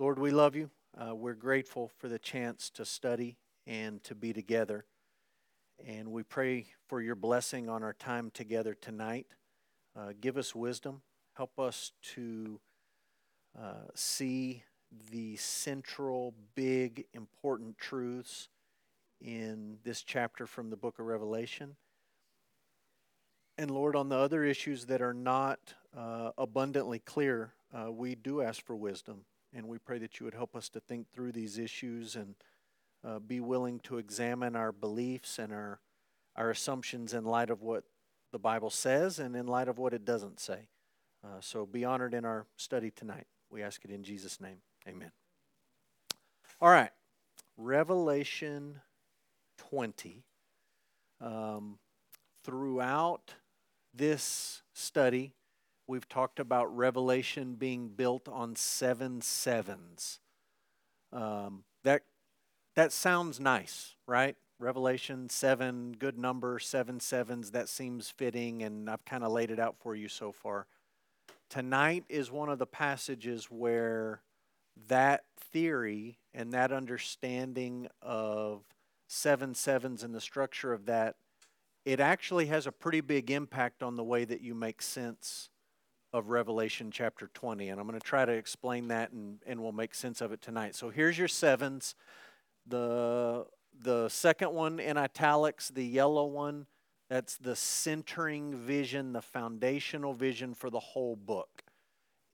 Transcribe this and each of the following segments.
Lord, we love you. Uh, we're grateful for the chance to study and to be together. And we pray for your blessing on our time together tonight. Uh, give us wisdom. Help us to uh, see the central, big, important truths in this chapter from the book of Revelation. And Lord, on the other issues that are not uh, abundantly clear, uh, we do ask for wisdom. And we pray that you would help us to think through these issues and uh, be willing to examine our beliefs and our, our assumptions in light of what the Bible says and in light of what it doesn't say. Uh, so be honored in our study tonight. We ask it in Jesus' name. Amen. All right. Revelation 20. Um, throughout this study, we've talked about Revelation being built on seven sevens. Um, that that sounds nice, right? Revelation seven, good number, seven sevens. That seems fitting, and I've kind of laid it out for you so far. Tonight is one of the passages where that theory and that understanding of seven sevens and the structure of that, it actually has a pretty big impact on the way that you make sense of Revelation chapter 20. And I'm going to try to explain that and, and we'll make sense of it tonight. So here's your sevens. The, the second one in italics, the yellow one, that's the centering vision, the foundational vision for the whole book.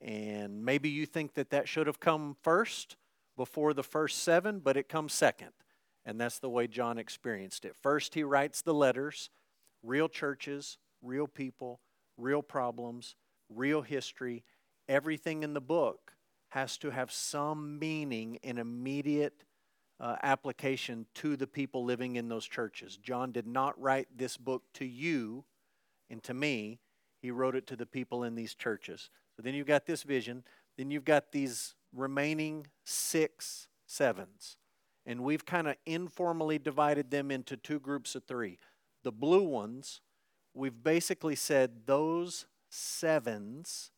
And maybe you think that that should have come first before the first seven, but it comes second. And that's the way John experienced it. First, he writes the letters, real churches, real people, real problems real history, everything in the book has to have some meaning and immediate uh, application to the people living in those churches. John did not write this book to you and to me, he wrote it to the people in these churches. So then you've got this vision, then you've got these remaining six sevens. And we've kind of informally divided them into two groups of three. The blue ones, we've basically said those sevens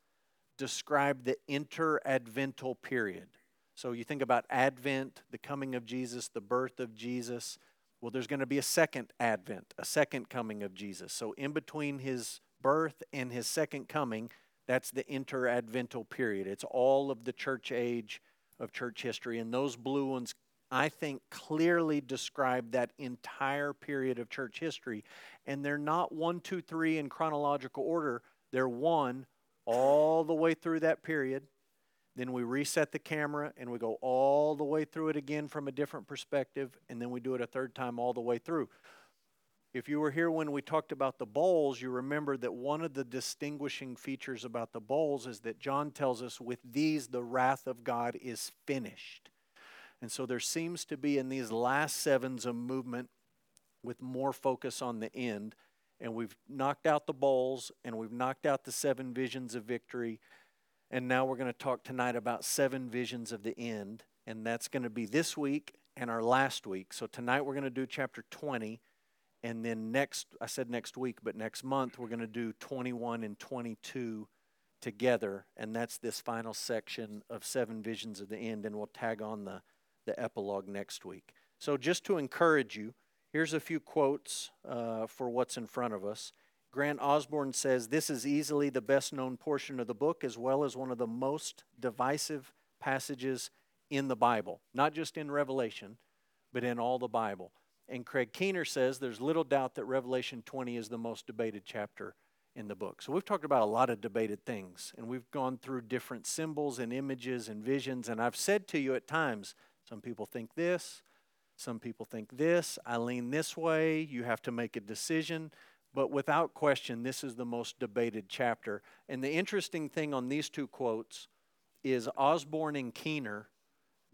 describe the interadvental period. So you think about Advent, the coming of Jesus, the birth of Jesus. Well, there's going to be a second Advent, a second coming of Jesus. So in between his birth and his second coming, that's the interadvental period. It's all of the church age of church history. And those blue ones, I think, clearly describe that entire period of church history. And they're not one, two, three in chronological order they're one all the way through that period. Then we reset the camera and we go all the way through it again from a different perspective, and then we do it a third time all the way through. If you were here when we talked about the bowls, you remember that one of the distinguishing features about the bowls is that John tells us, with these, the wrath of God is finished. And so there seems to be in these last sevens a movement with more focus on the end and we've knocked out the bowls and we've knocked out the seven visions of victory. And now we're going to talk tonight about seven visions of the end. And that's going to be this week and our last week. So tonight we're going to do chapter 20. And then next, I said next week, but next month we're going to do 21 and 22 together. And that's this final section of seven visions of the end. And we'll tag on the, the epilogue next week. So just to encourage you, Here's a few quotes uh, for what's in front of us. Grant Osborne says, This is easily the best known portion of the book, as well as one of the most divisive passages in the Bible, not just in Revelation, but in all the Bible. And Craig Keener says, There's little doubt that Revelation 20 is the most debated chapter in the book. So we've talked about a lot of debated things, and we've gone through different symbols and images and visions. And I've said to you at times, some people think this, some people think this. I lean this way. You have to make a decision. But without question, this is the most debated chapter. And the interesting thing on these two quotes is Osborne and Keener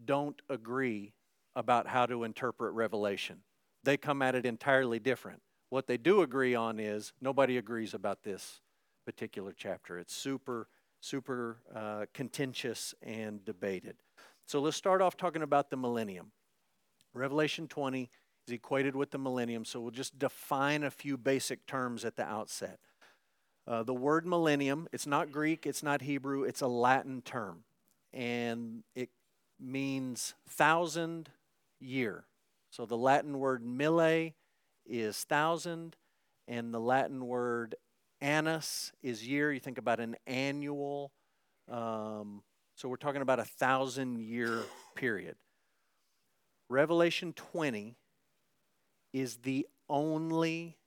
don't agree about how to interpret Revelation. They come at it entirely different. What they do agree on is nobody agrees about this particular chapter. It's super, super uh, contentious and debated. So let's start off talking about the millennium. Revelation 20 is equated with the millennium, so we'll just define a few basic terms at the outset. Uh, the word millennium, it's not Greek, it's not Hebrew, it's a Latin term. And it means thousand year. So the Latin word mille is thousand, and the Latin word annus is year. You think about an annual. Um, so we're talking about a thousand year period. Revelation 20 is the only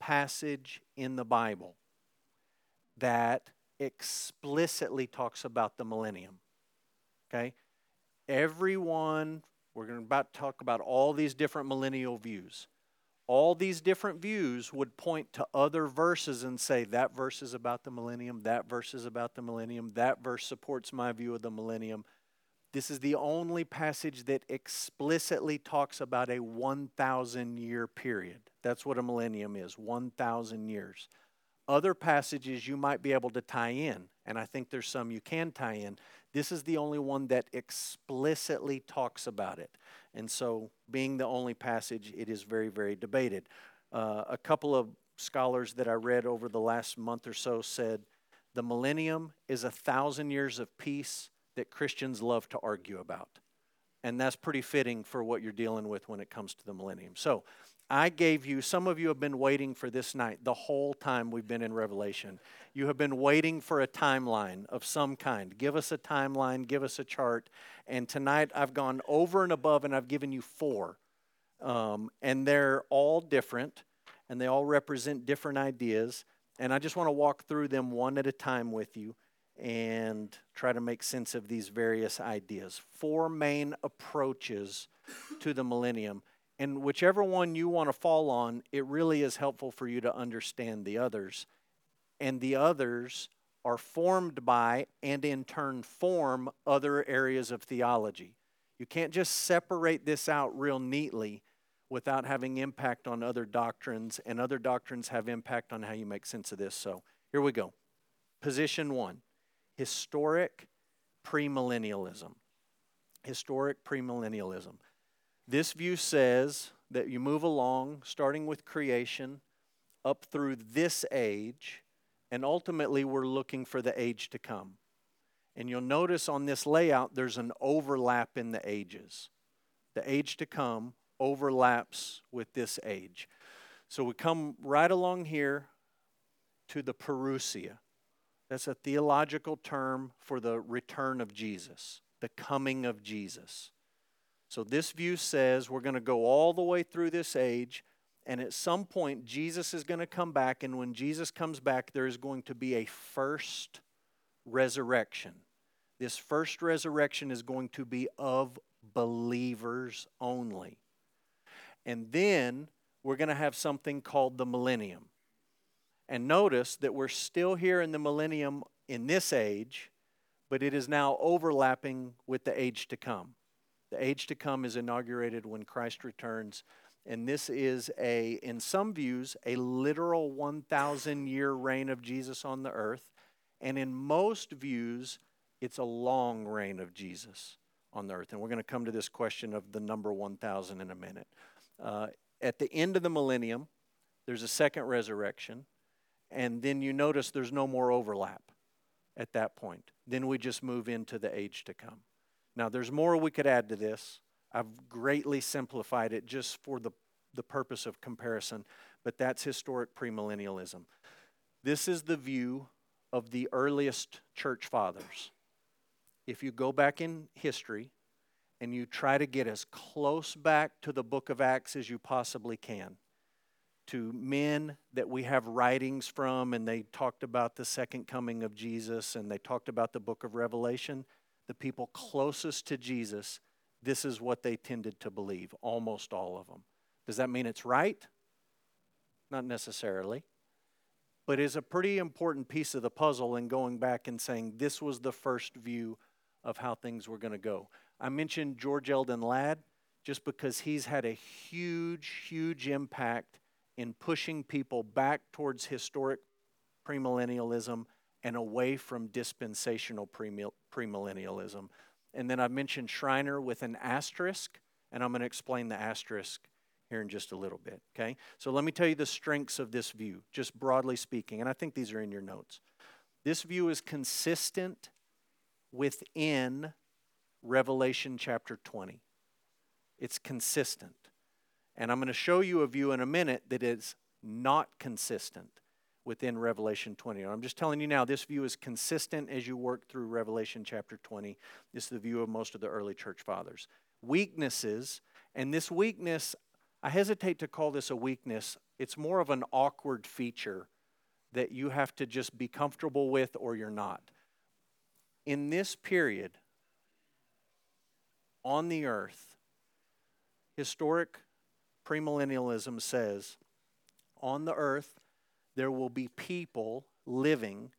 passage in the Bible that explicitly talks about the millennium. Okay? Everyone, we're going to talk about all these different millennial views. All these different views would point to other verses and say, that verse is about the millennium, that verse is about the millennium, that verse supports my view of the millennium. This is the only passage that explicitly talks about a 1,000 year period. That's what a millennium is 1,000 years. Other passages you might be able to tie in, and I think there's some you can tie in. This is the only one that explicitly talks about it. And so, being the only passage, it is very, very debated. Uh, a couple of scholars that I read over the last month or so said the millennium is a thousand years of peace that Christians love to argue about. And that's pretty fitting for what you're dealing with when it comes to the millennium. So, I gave you, some of you have been waiting for this night the whole time we've been in Revelation. You have been waiting for a timeline of some kind. Give us a timeline, give us a chart. And tonight I've gone over and above and I've given you four. Um, and they're all different and they all represent different ideas. And I just want to walk through them one at a time with you and try to make sense of these various ideas. Four main approaches to the millennium. And whichever one you want to fall on, it really is helpful for you to understand the others. And the others are formed by and in turn form other areas of theology. You can't just separate this out real neatly without having impact on other doctrines, and other doctrines have impact on how you make sense of this. So here we go. Position one historic premillennialism. Historic premillennialism. This view says that you move along, starting with creation, up through this age, and ultimately we're looking for the age to come. And you'll notice on this layout there's an overlap in the ages. The age to come overlaps with this age. So we come right along here to the parousia. That's a theological term for the return of Jesus, the coming of Jesus. So this view says we're going to go all the way through this age, and at some point, Jesus is going to come back, and when Jesus comes back, there is going to be a first resurrection. This first resurrection is going to be of believers only. And then we're going to have something called the millennium. And notice that we're still here in the millennium in this age, but it is now overlapping with the age to come. The age to come is inaugurated when Christ returns. And this is a, in some views, a literal 1,000 year reign of Jesus on the earth. And in most views, it's a long reign of Jesus on the earth. And we're going to come to this question of the number 1,000 in a minute. Uh, at the end of the millennium, there's a second resurrection. And then you notice there's no more overlap at that point. Then we just move into the age to come. Now, there's more we could add to this. I've greatly simplified it just for the, the purpose of comparison, but that's historic premillennialism. This is the view of the earliest church fathers. If you go back in history and you try to get as close back to the book of Acts as you possibly can, to men that we have writings from, and they talked about the second coming of Jesus and they talked about the book of Revelation the people closest to Jesus, this is what they tended to believe, almost all of them. Does that mean it's right? Not necessarily. But it's a pretty important piece of the puzzle in going back and saying this was the first view of how things were going to go. I mentioned George Eldon Ladd just because he's had a huge, huge impact in pushing people back towards historic premillennialism and away from dispensational premillennialism. And then I mentioned Schreiner with an asterisk, and I'm going to explain the asterisk here in just a little bit, okay? So let me tell you the strengths of this view, just broadly speaking, and I think these are in your notes. This view is consistent within Revelation chapter 20. It's consistent. And I'm going to show you a view in a minute that is not consistent within Revelation 20. I'm just telling you now, this view is consistent as you work through Revelation chapter 20. This is the view of most of the early church fathers. Weaknesses, and this weakness, I hesitate to call this a weakness, it's more of an awkward feature that you have to just be comfortable with or you're not. In this period on the earth, historic premillennialism says on the earth, there will be people living,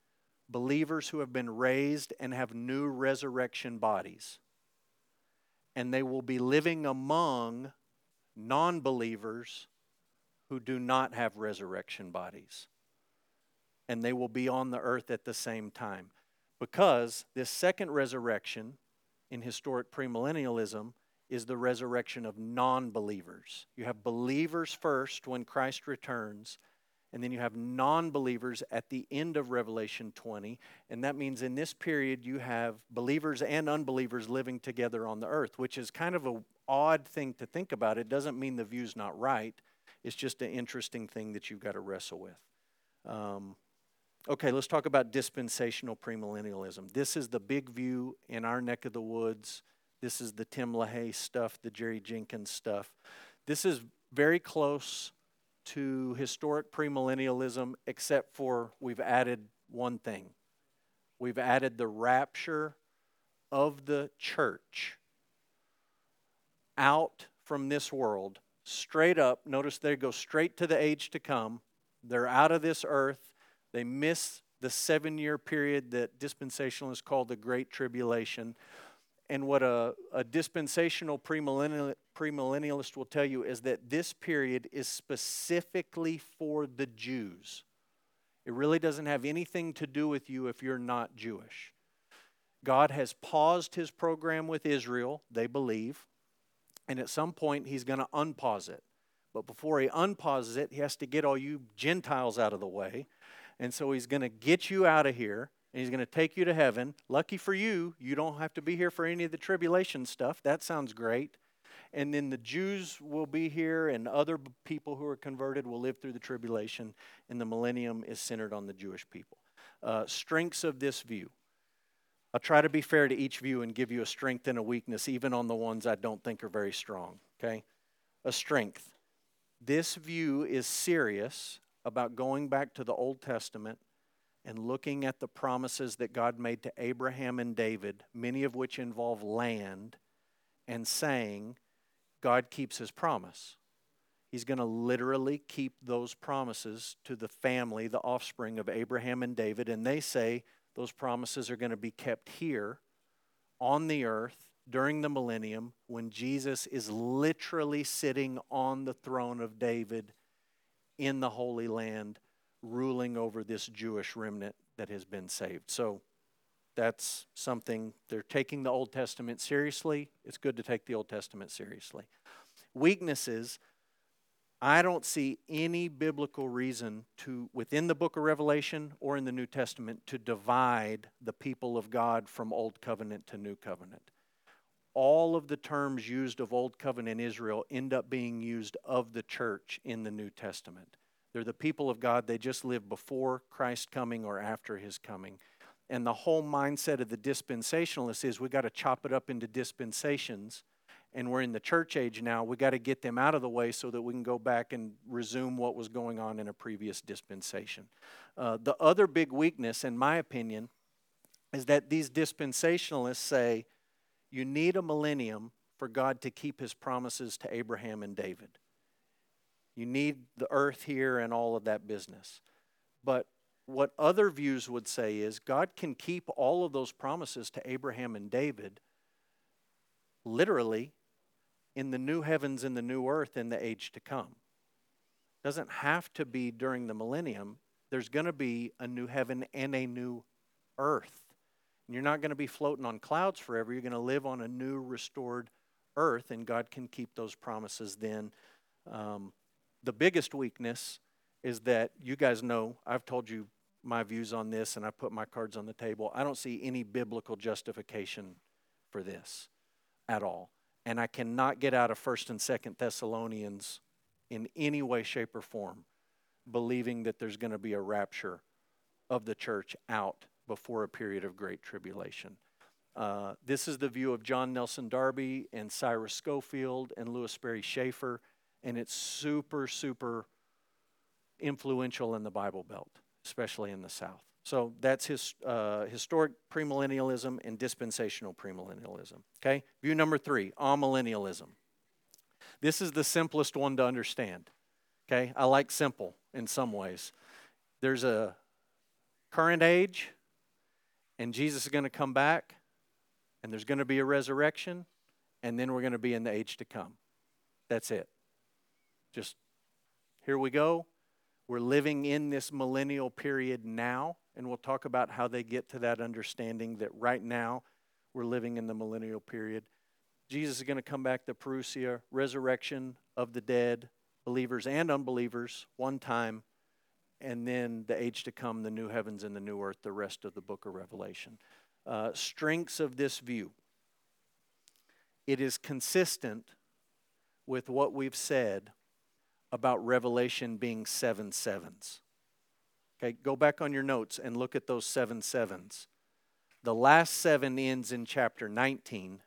believers who have been raised and have new resurrection bodies. And they will be living among non believers who do not have resurrection bodies. And they will be on the earth at the same time. Because this second resurrection in historic premillennialism is the resurrection of non believers. You have believers first when Christ returns, and then you have non believers at the end of Revelation 20. And that means in this period, you have believers and unbelievers living together on the earth, which is kind of an odd thing to think about. It doesn't mean the view's not right, it's just an interesting thing that you've got to wrestle with. Um, okay, let's talk about dispensational premillennialism. This is the big view in our neck of the woods. This is the Tim LaHaye stuff, the Jerry Jenkins stuff. This is very close to historic premillennialism, except for we've added one thing. We've added the rapture of the church out from this world, straight up. Notice they go straight to the age to come. They're out of this earth. They miss the seven year period that dispensationalists call the Great Tribulation. And what a, a dispensational premillennial, premillennialist will tell you is that this period is specifically for the Jews. It really doesn't have anything to do with you if you're not Jewish. God has paused his program with Israel, they believe, and at some point he's going to unpause it. But before he unpauses it, he has to get all you Gentiles out of the way. And so he's going to get you out of here and he's going to take you to heaven. Lucky for you, you don't have to be here for any of the tribulation stuff. That sounds great. And then the Jews will be here, and other people who are converted will live through the tribulation, and the millennium is centered on the Jewish people. Uh, strengths of this view. I'll try to be fair to each view and give you a strength and a weakness, even on the ones I don't think are very strong. Okay? A strength. This view is serious about going back to the Old Testament and looking at the promises that God made to Abraham and David, many of which involve land, and saying, God keeps his promise. He's going to literally keep those promises to the family, the offspring of Abraham and David. And they say those promises are going to be kept here on the earth during the millennium when Jesus is literally sitting on the throne of David in the Holy Land ruling over this Jewish remnant that has been saved. So that's something they're taking the Old Testament seriously. It's good to take the Old Testament seriously. Weaknesses, I don't see any biblical reason to, within the book of Revelation or in the New Testament, to divide the people of God from Old Covenant to New Covenant. All of the terms used of Old Covenant Israel end up being used of the church in the New Testament. They're the people of God. They just live before Christ's coming or after his coming. And the whole mindset of the dispensationalists is we got to chop it up into dispensations. And we're in the church age now. We got to get them out of the way so that we can go back and resume what was going on in a previous dispensation. Uh, the other big weakness, in my opinion, is that these dispensationalists say you need a millennium for God to keep his promises to Abraham and David. You need the earth here and all of that business. But what other views would say is God can keep all of those promises to Abraham and David literally in the new heavens and the new earth in the age to come. Doesn't have to be during the millennium. There's going to be a new heaven and a new earth. And you're not going to be floating on clouds forever. You're going to live on a new restored earth, and God can keep those promises then. Um, the biggest weakness is that you guys know I've told you my views on this and I put my cards on the table. I don't see any biblical justification for this at all. And I cannot get out of 1st and 2nd Thessalonians in any way, shape, or form believing that there's going to be a rapture of the church out before a period of great tribulation. Uh, this is the view of John Nelson Darby and Cyrus Scofield and Lewis Sperry Chafer, and it's super, super influential in the Bible Belt, especially in the South. So that's his uh, historic premillennialism and dispensational premillennialism. Okay, view number three: amillennialism. This is the simplest one to understand. Okay, I like simple in some ways. There's a current age, and Jesus is going to come back, and there's going to be a resurrection, and then we're going to be in the age to come. That's it. Just here we go. We're living in this millennial period now, and we'll talk about how they get to that understanding that right now we're living in the millennial period. Jesus is going to come back, the parousia, resurrection of the dead, believers and unbelievers, one time, and then the age to come, the new heavens and the new earth, the rest of the book of Revelation. Uh, strengths of this view it is consistent with what we've said about Revelation being seven sevens. Okay, go back on your notes and look at those seven sevens. The last seven ends in chapter 19,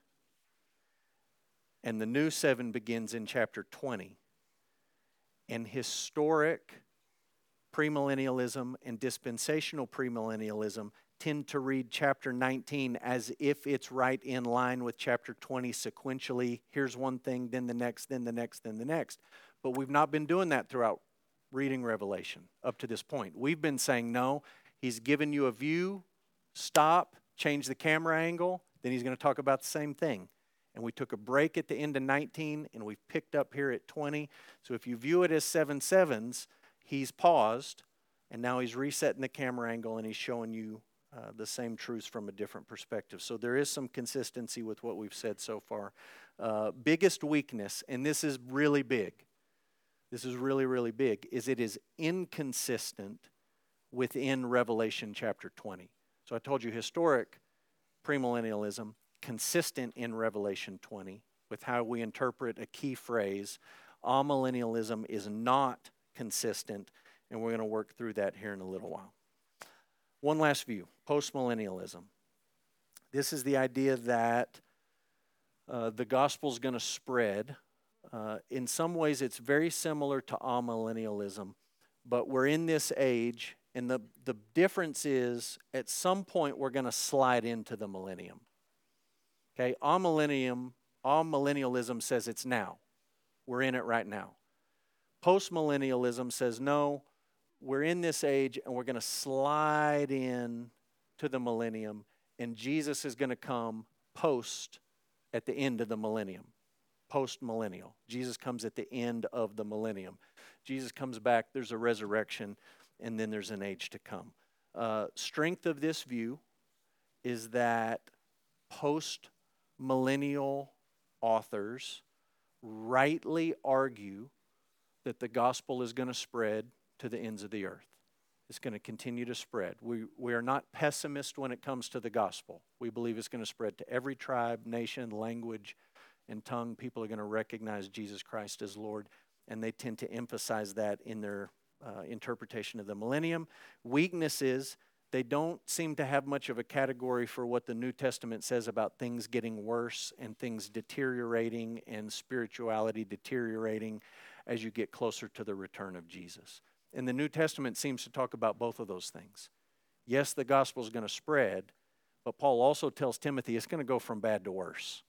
and the new seven begins in chapter 20. And historic premillennialism and dispensational premillennialism tend to read chapter 19 as if it's right in line with chapter 20 sequentially. Here's one thing, then the next, then the next, then the next. But we've not been doing that throughout reading Revelation up to this point. We've been saying, no, he's given you a view, stop, change the camera angle, then he's going to talk about the same thing. And we took a break at the end of 19 and we've picked up here at 20. So if you view it as seven sevens, he's paused and now he's resetting the camera angle and he's showing you uh, the same truths from a different perspective. So there is some consistency with what we've said so far. Uh, biggest weakness, and this is really big, this is really, really big, is it is inconsistent within Revelation chapter 20. So I told you historic premillennialism, consistent in Revelation 20 with how we interpret a key phrase. Amillennialism is not consistent, and we're going to work through that here in a little while. One last view postmillennialism. This is the idea that uh, the gospel is going to spread uh, in some ways, it's very similar to amillennialism, but we're in this age, and the, the difference is at some point we're going to slide into the millennium. Okay, amillennium, amillennialism says it's now. We're in it right now. Postmillennialism says no, we're in this age and we're going to slide in to the millennium, and Jesus is going to come post at the end of the millennium post millennial. Jesus comes at the end of the millennium. Jesus comes back, there's a resurrection, and then there's an age to come. Uh, strength of this view is that post millennial authors rightly argue that the gospel is going to spread to the ends of the earth. It's going to continue to spread. We, we are not pessimist when it comes to the gospel. We believe it's going to spread to every tribe, nation, language, and tongue, people are going to recognize Jesus Christ as Lord, and they tend to emphasize that in their uh, interpretation of the millennium. Weakness is they don't seem to have much of a category for what the New Testament says about things getting worse and things deteriorating and spirituality deteriorating as you get closer to the return of Jesus. And the New Testament seems to talk about both of those things. Yes, the gospel is going to spread, but Paul also tells Timothy it's going to go from bad to worse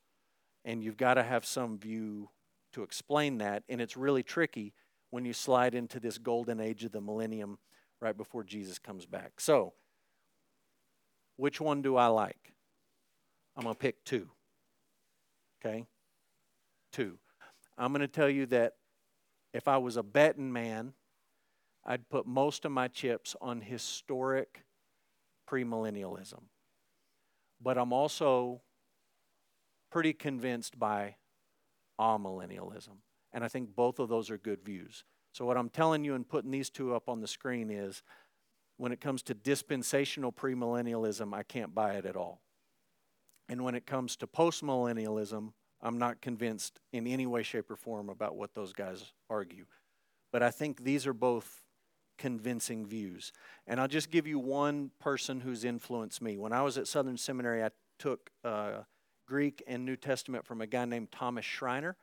and you've got to have some view to explain that. And it's really tricky when you slide into this golden age of the millennium right before Jesus comes back. So, which one do I like? I'm going to pick two. Okay? Two. I'm going to tell you that if I was a betting man, I'd put most of my chips on historic premillennialism. But I'm also pretty convinced by amillennialism. And I think both of those are good views. So, what I'm telling you and putting these two up on the screen is when it comes to dispensational premillennialism, I can't buy it at all. And when it comes to postmillennialism, I'm not convinced in any way, shape, or form about what those guys argue. But I think these are both convincing views. And I'll just give you one person who's influenced me. When I was at Southern Seminary, I took uh, Greek and New Testament from a guy named Thomas Schreiner.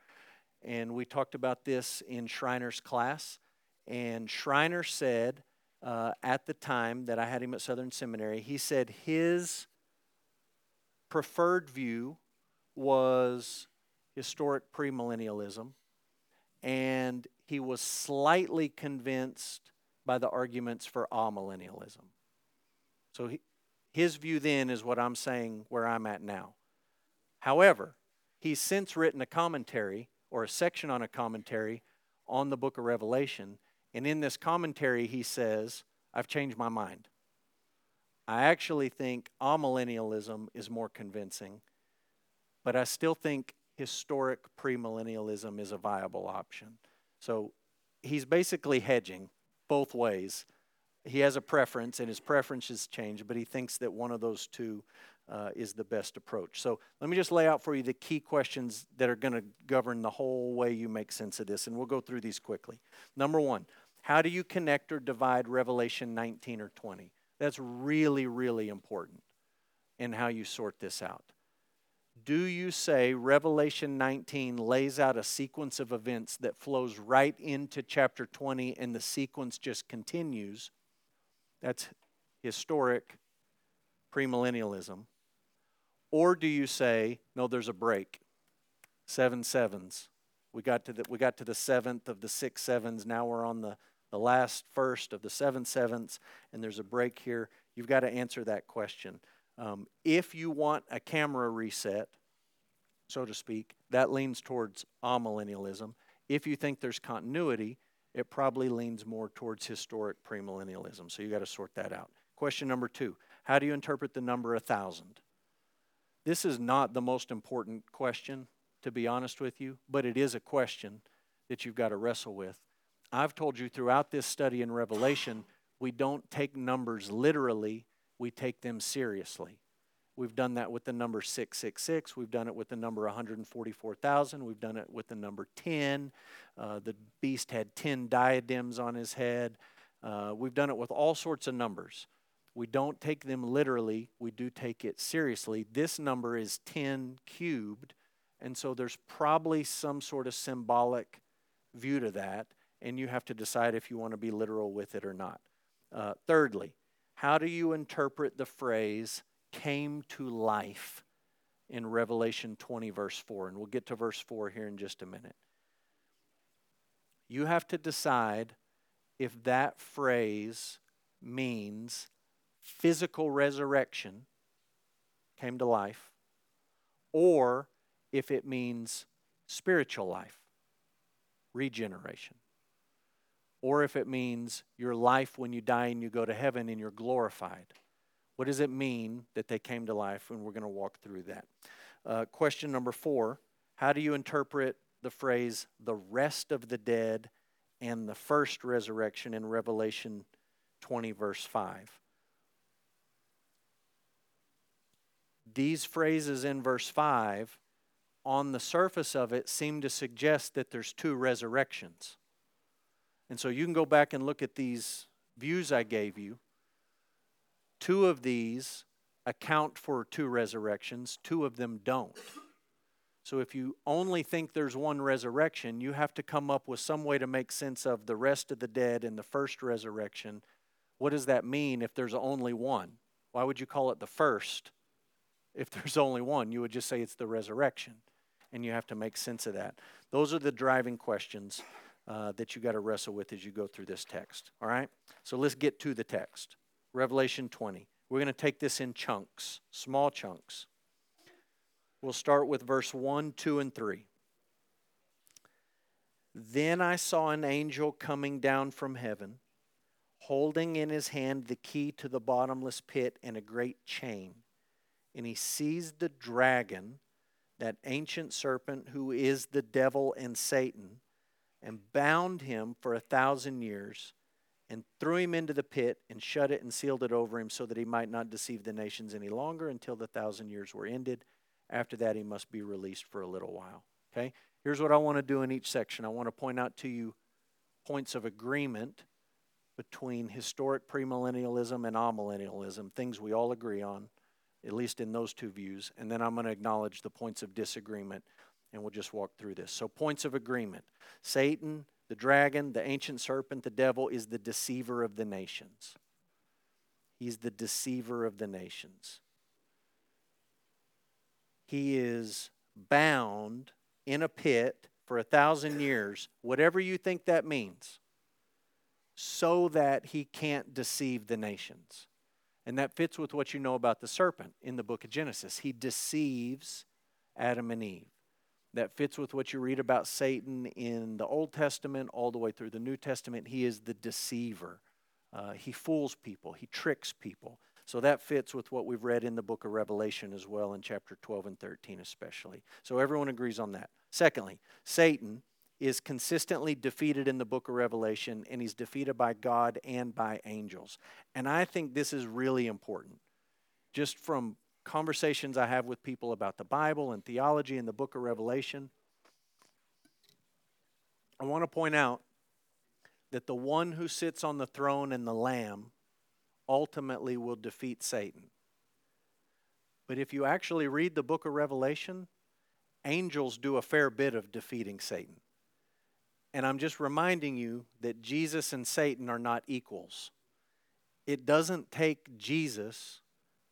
And we talked about this in Schreiner's class. And Schreiner said uh, at the time that I had him at Southern Seminary, he said his preferred view was historic premillennialism, and he was slightly convinced by the arguments for amillennialism. So he, his view then is what I'm saying where I'm at now. However, he's since written a commentary or a section on a commentary on the book of Revelation, and in this commentary he says, I've changed my mind. I actually think amillennialism is more convincing, but I still think historic premillennialism is a viable option. So he's basically hedging both ways. He has a preference, and his preferences change, but he thinks that one of those two uh, is the best approach. So let me just lay out for you the key questions that are going to govern the whole way you make sense of this, and we'll go through these quickly. Number one, how do you connect or divide Revelation 19 or 20? That's really, really important in how you sort this out. Do you say Revelation 19 lays out a sequence of events that flows right into chapter 20 and the sequence just continues? That's historic premillennialism. Or do you say, no, there's a break? Seven sevens. We got to the, we got to the seventh of the six sevens. Now we're on the, the last first of the seven sevens, and there's a break here. You've got to answer that question. Um, if you want a camera reset, so to speak, that leans towards amillennialism. If you think there's continuity, it probably leans more towards historic premillennialism. So you got to sort that out. Question number two How do you interpret the number 1,000? This is not the most important question, to be honest with you, but it is a question that you've got to wrestle with. I've told you throughout this study in Revelation, we don't take numbers literally, we take them seriously. We've done that with the number 666. We've done it with the number 144,000. We've done it with the number 10. Uh, the beast had 10 diadems on his head. Uh, we've done it with all sorts of numbers. We don't take them literally, we do take it seriously. This number is 10 cubed, and so there's probably some sort of symbolic view to that, and you have to decide if you want to be literal with it or not. Uh, thirdly, how do you interpret the phrase came to life in Revelation 20, verse 4? And we'll get to verse 4 here in just a minute. You have to decide if that phrase means physical resurrection came to life, or if it means spiritual life, regeneration, or if it means your life when you die and you go to heaven and you're glorified. What does it mean that they came to life? And we're going to walk through that. Uh, question number four How do you interpret the phrase the rest of the dead and the first resurrection in Revelation 20, verse 5? These phrases in verse 5, on the surface of it, seem to suggest that there's two resurrections. And so you can go back and look at these views I gave you. Two of these account for two resurrections, two of them don't. So if you only think there's one resurrection, you have to come up with some way to make sense of the rest of the dead and the first resurrection. What does that mean if there's only one? Why would you call it the first if there's only one, you would just say it's the resurrection. And you have to make sense of that. Those are the driving questions uh, that you got to wrestle with as you go through this text. All right? So let's get to the text. Revelation 20. We're going to take this in chunks, small chunks. We'll start with verse 1, 2, and 3. Then I saw an angel coming down from heaven, holding in his hand the key to the bottomless pit and a great chain and he seized the dragon, that ancient serpent who is the devil and Satan, and bound him for a thousand years, and threw him into the pit and shut it and sealed it over him so that he might not deceive the nations any longer until the thousand years were ended. After that, he must be released for a little while. Okay? Here's what I want to do in each section I want to point out to you points of agreement between historic premillennialism and amillennialism, things we all agree on, at least in those two views. And then I'm going to acknowledge the points of disagreement, and we'll just walk through this. So, points of agreement Satan the dragon, the ancient serpent, the devil, is the deceiver of the nations. He's the deceiver of the nations. He is bound in a pit for a thousand years, whatever you think that means, so that he can't deceive the nations. And that fits with what you know about the serpent in the book of Genesis. He deceives Adam and Eve that fits with what you read about Satan in the Old Testament all the way through the New Testament. He is the deceiver. Uh, he fools people, he tricks people. So that fits with what we've read in the book of Revelation as well, in chapter 12 and 13 especially. So everyone agrees on that. Secondly, Satan is consistently defeated in the book of Revelation, and he's defeated by God and by angels. And I think this is really important. Just from conversations I have with people about the Bible and theology and the book of Revelation, I want to point out that the one who sits on the throne and the Lamb ultimately will defeat Satan. But if you actually read the book of Revelation, angels do a fair bit of defeating Satan. And I'm just reminding you that Jesus and Satan are not equals. It doesn't take Jesus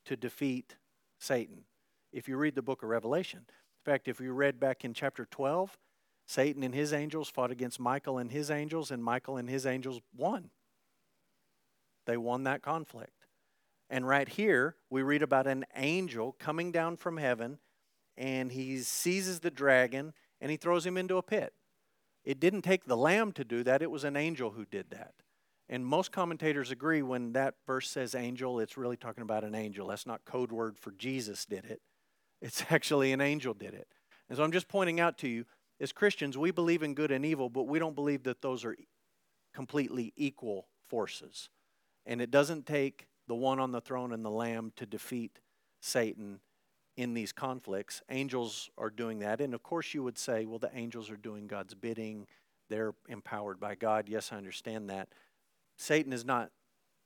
to defeat Satan if you read the book of Revelation. In fact, if you read back in chapter 12, Satan and his angels fought against Michael and his angels, and Michael and his angels won. They won that conflict. And right here, we read about an angel coming down from heaven, and he seizes the dragon and he throws him into a pit. It didn't take the lamb to do that, it was an angel who did that. And most commentators agree when that verse says angel, it's really talking about an angel. That's not code word for Jesus did it. It's actually an angel did it. And so I'm just pointing out to you, as Christians, we believe in good and evil, but we don't believe that those are completely equal forces. And it doesn't take the one on the throne and the lamb to defeat Satan in these conflicts. Angels are doing that. And of course, you would say, well, the angels are doing God's bidding. They're empowered by God. Yes, I understand that. Satan is not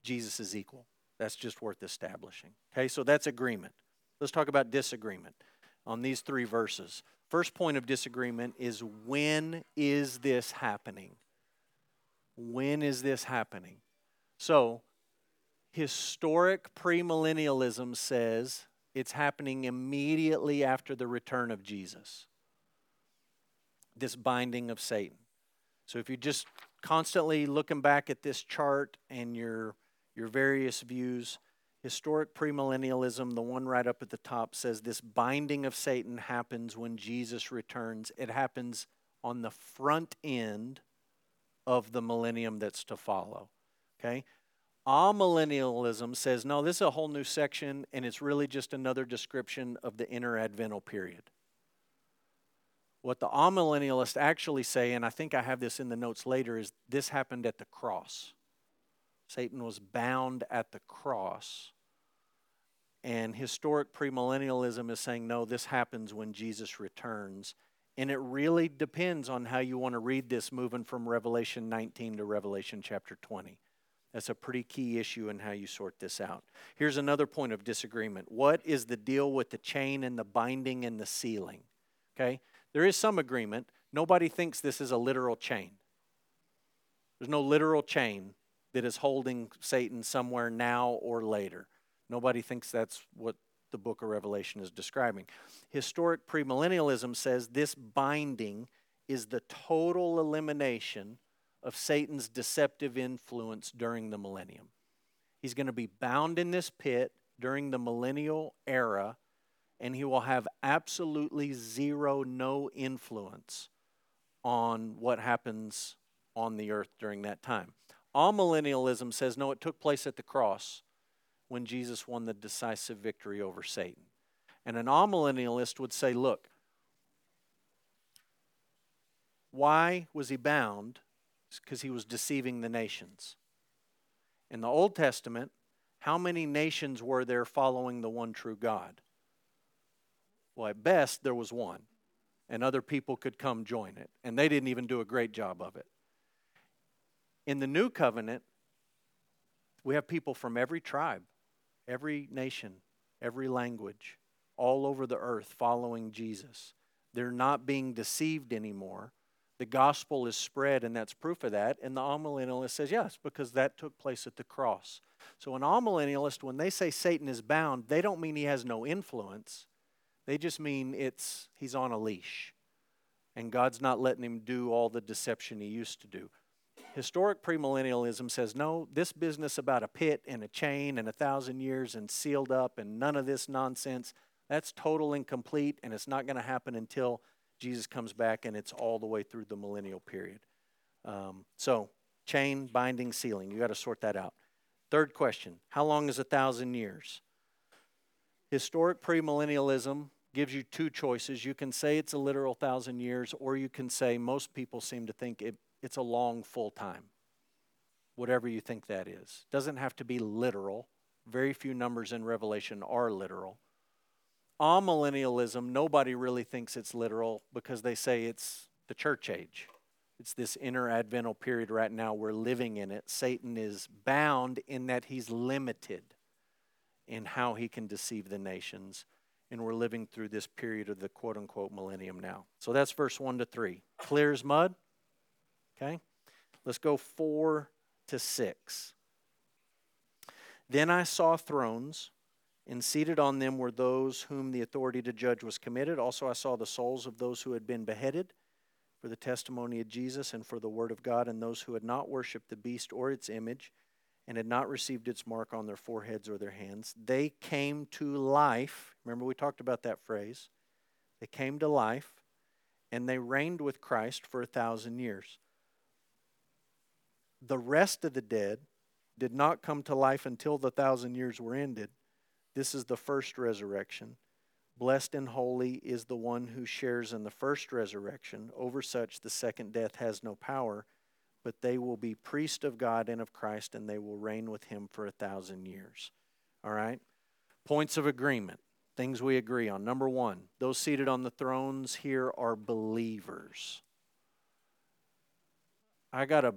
Jesus' equal. That's just worth establishing. Okay, so that's agreement. Let's talk about disagreement on these three verses. First point of disagreement is when is this happening? When is this happening? So, historic premillennialism says it's happening immediately after the return of Jesus. This binding of Satan. So, if you're just constantly looking back at this chart and your your various views. Historic premillennialism, the one right up at the top, says this binding of Satan happens when Jesus returns. It happens on the front end of the millennium that's to follow. Okay? Amillennialism says, no, this is a whole new section, and it's really just another description of the interadvental period. What the amillennialists actually say, and I think I have this in the notes later, is this happened at the cross. Satan was bound at the cross. And historic premillennialism is saying, no, this happens when Jesus returns. And it really depends on how you want to read this moving from Revelation 19 to Revelation chapter 20. That's a pretty key issue in how you sort this out. Here's another point of disagreement. What is the deal with the chain and the binding and the sealing? Okay? There is some agreement. Nobody thinks this is a literal chain. There's no literal chain that is holding Satan somewhere now or later. Nobody thinks that's what the book of Revelation is describing. Historic premillennialism says this binding is the total elimination of Satan's deceptive influence during the millennium. He's going to be bound in this pit during the millennial era and he will have absolutely zero, no influence on what happens on the earth during that time. Amillennialism says no, it took place at the cross when Jesus won the decisive victory over Satan. And an amillennialist would say, look, why was he bound? Because he was deceiving the nations. In the Old Testament, how many nations were there following the one true God? Well, at best, there was one, and other people could come join it, and they didn't even do a great job of it. In the new covenant, we have people from every tribe, every nation, every language, all over the earth following Jesus. They're not being deceived anymore. The gospel is spread, and that's proof of that. And the amillennialist says, yes, because that took place at the cross. So, an amillennialist, when they say Satan is bound, they don't mean he has no influence. They just mean it's he's on a leash. And God's not letting him do all the deception he used to do. Historic premillennialism says, no, this business about a pit and a chain and a thousand years and sealed up and none of this nonsense, that's total and complete, and it's not going to happen until Jesus comes back and it's all the way through the millennial period. Um, so, chain, binding, sealing, you got to sort that out. Third question How long is a thousand years? Historic premillennialism gives you two choices. You can say it's a literal thousand years, or you can say most people seem to think it it's a long full time. Whatever you think that is. Doesn't have to be literal. Very few numbers in Revelation are literal. Amillennialism, nobody really thinks it's literal because they say it's the church age. It's this interadvental period right now. We're living in it. Satan is bound in that he's limited in how he can deceive the nations. And we're living through this period of the quote unquote millennium now. So that's verse 1 to 3. Clear as mud? Okay? Let's go 4 to 6. Then I saw thrones, and seated on them were those whom the authority to judge was committed. Also, I saw the souls of those who had been beheaded for the testimony of Jesus and for the word of God, and those who had not worshipped the beast or its image and had not received its mark on their foreheads or their hands. They came to life. Remember, we talked about that phrase. They came to life, and they reigned with Christ for a thousand years. The rest of the dead did not come to life until the thousand years were ended. This is the first resurrection. Blessed and holy is the one who shares in the first resurrection. Over such, the second death has no power, but they will be priests of God and of Christ, and they will reign with him for a thousand years. All right? Points of agreement, things we agree on. Number one, those seated on the thrones here are believers. I got a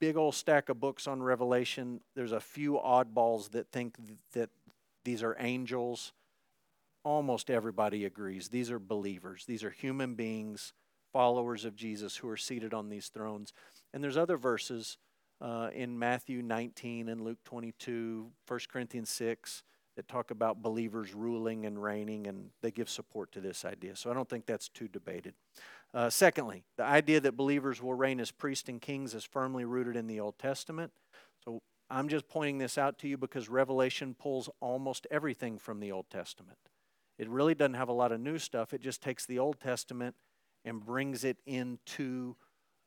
big old stack of books on Revelation. There's a few oddballs that think that these are angels. Almost everybody agrees. These are believers, these are human beings, followers of Jesus who are seated on these thrones. And there's other verses uh, in Matthew 19 and Luke 22, 1 Corinthians 6 that talk about believers ruling and reigning, and they give support to this idea. So I don't think that's too debated. Uh, secondly, the idea that believers will reign as priests and kings is firmly rooted in the Old Testament. So I'm just pointing this out to you because Revelation pulls almost everything from the Old Testament. It really doesn't have a lot of new stuff, it just takes the Old Testament and brings it into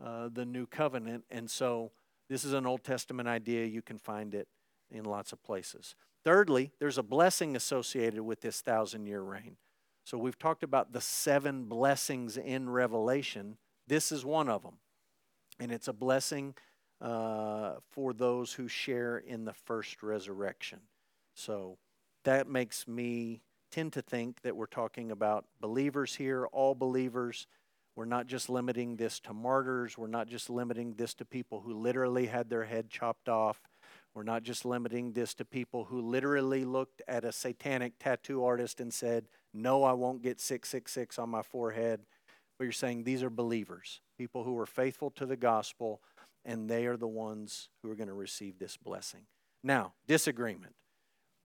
uh, the New Covenant. And so this is an Old Testament idea. You can find it in lots of places. Thirdly, there's a blessing associated with this thousand year reign. So we've talked about the seven blessings in Revelation. This is one of them. And it's a blessing uh, for those who share in the first resurrection. So that makes me tend to think that we're talking about believers here, all believers. We're not just limiting this to martyrs. We're not just limiting this to people who literally had their head chopped off. We're not just limiting this to people who literally looked at a satanic tattoo artist and said, no, I won't get 666 on my forehead. But you're saying these are believers, people who are faithful to the gospel, and they are the ones who are going to receive this blessing. Now, disagreement.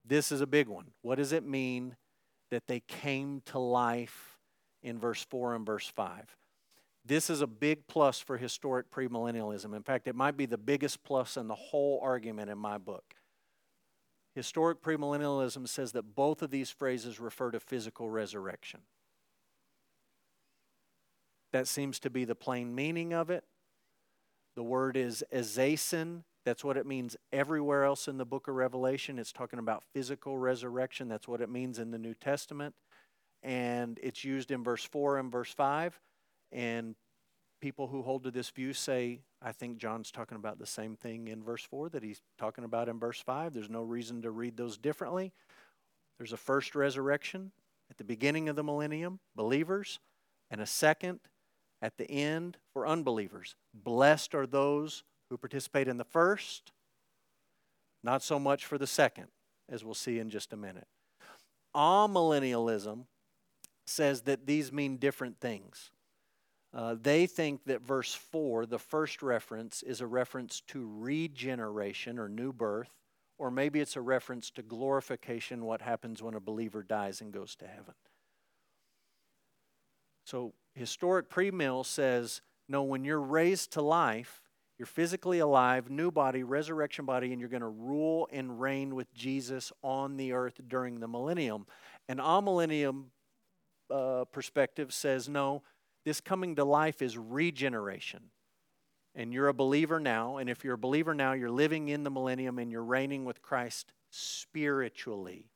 This is a big one. What does it mean that they came to life in verse 4 and verse 5? This is a big plus for historic premillennialism. In fact, it might be the biggest plus in the whole argument in my book. Historic premillennialism says that both of these phrases refer to physical resurrection. That seems to be the plain meaning of it. The word is ezesan. That's what it means everywhere else in the book of Revelation. It's talking about physical resurrection. That's what it means in the New Testament. And it's used in verse 4 and verse 5. And people who hold to this view say I think John's talking about the same thing in verse 4 that he's talking about in verse 5. There's no reason to read those differently. There's a first resurrection at the beginning of the millennium, believers, and a second at the end for unbelievers. Blessed are those who participate in the first, not so much for the second, as we'll see in just a minute. Amillennialism says that these mean different things. Uh, they think that verse 4, the first reference, is a reference to regeneration or new birth, or maybe it's a reference to glorification, what happens when a believer dies and goes to heaven. So, historic premill says no, when you're raised to life, you're physically alive, new body, resurrection body, and you're going to rule and reign with Jesus on the earth during the millennium. And amillennium uh, perspective says no, this coming to life is regeneration. And you're a believer now, and if you're a believer now, you're living in the millennium and you're reigning with Christ spiritually.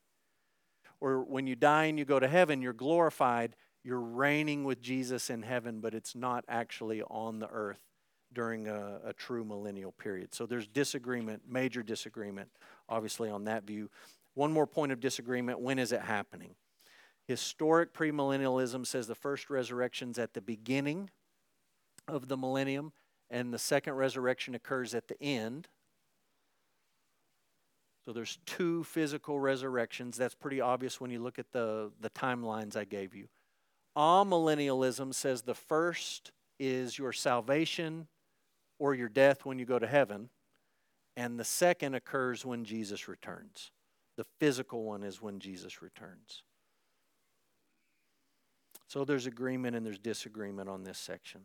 Or when you die and you go to heaven, you're glorified, you're reigning with Jesus in heaven, but it's not actually on the earth during a, a, true millennial period. So there's disagreement, major disagreement, obviously, on that view. One more point of disagreement when is it happening? Historic premillennialism says the first resurrection's at the beginning of the millennium, and the second resurrection occurs at the end. So there's two physical resurrections. That's pretty obvious when you look at the, the timelines I gave you. Amillennialism says the first is your salvation or your death when you go to heaven, and the second occurs when Jesus returns. The physical one is when Jesus returns. So there's agreement and there's disagreement on this section.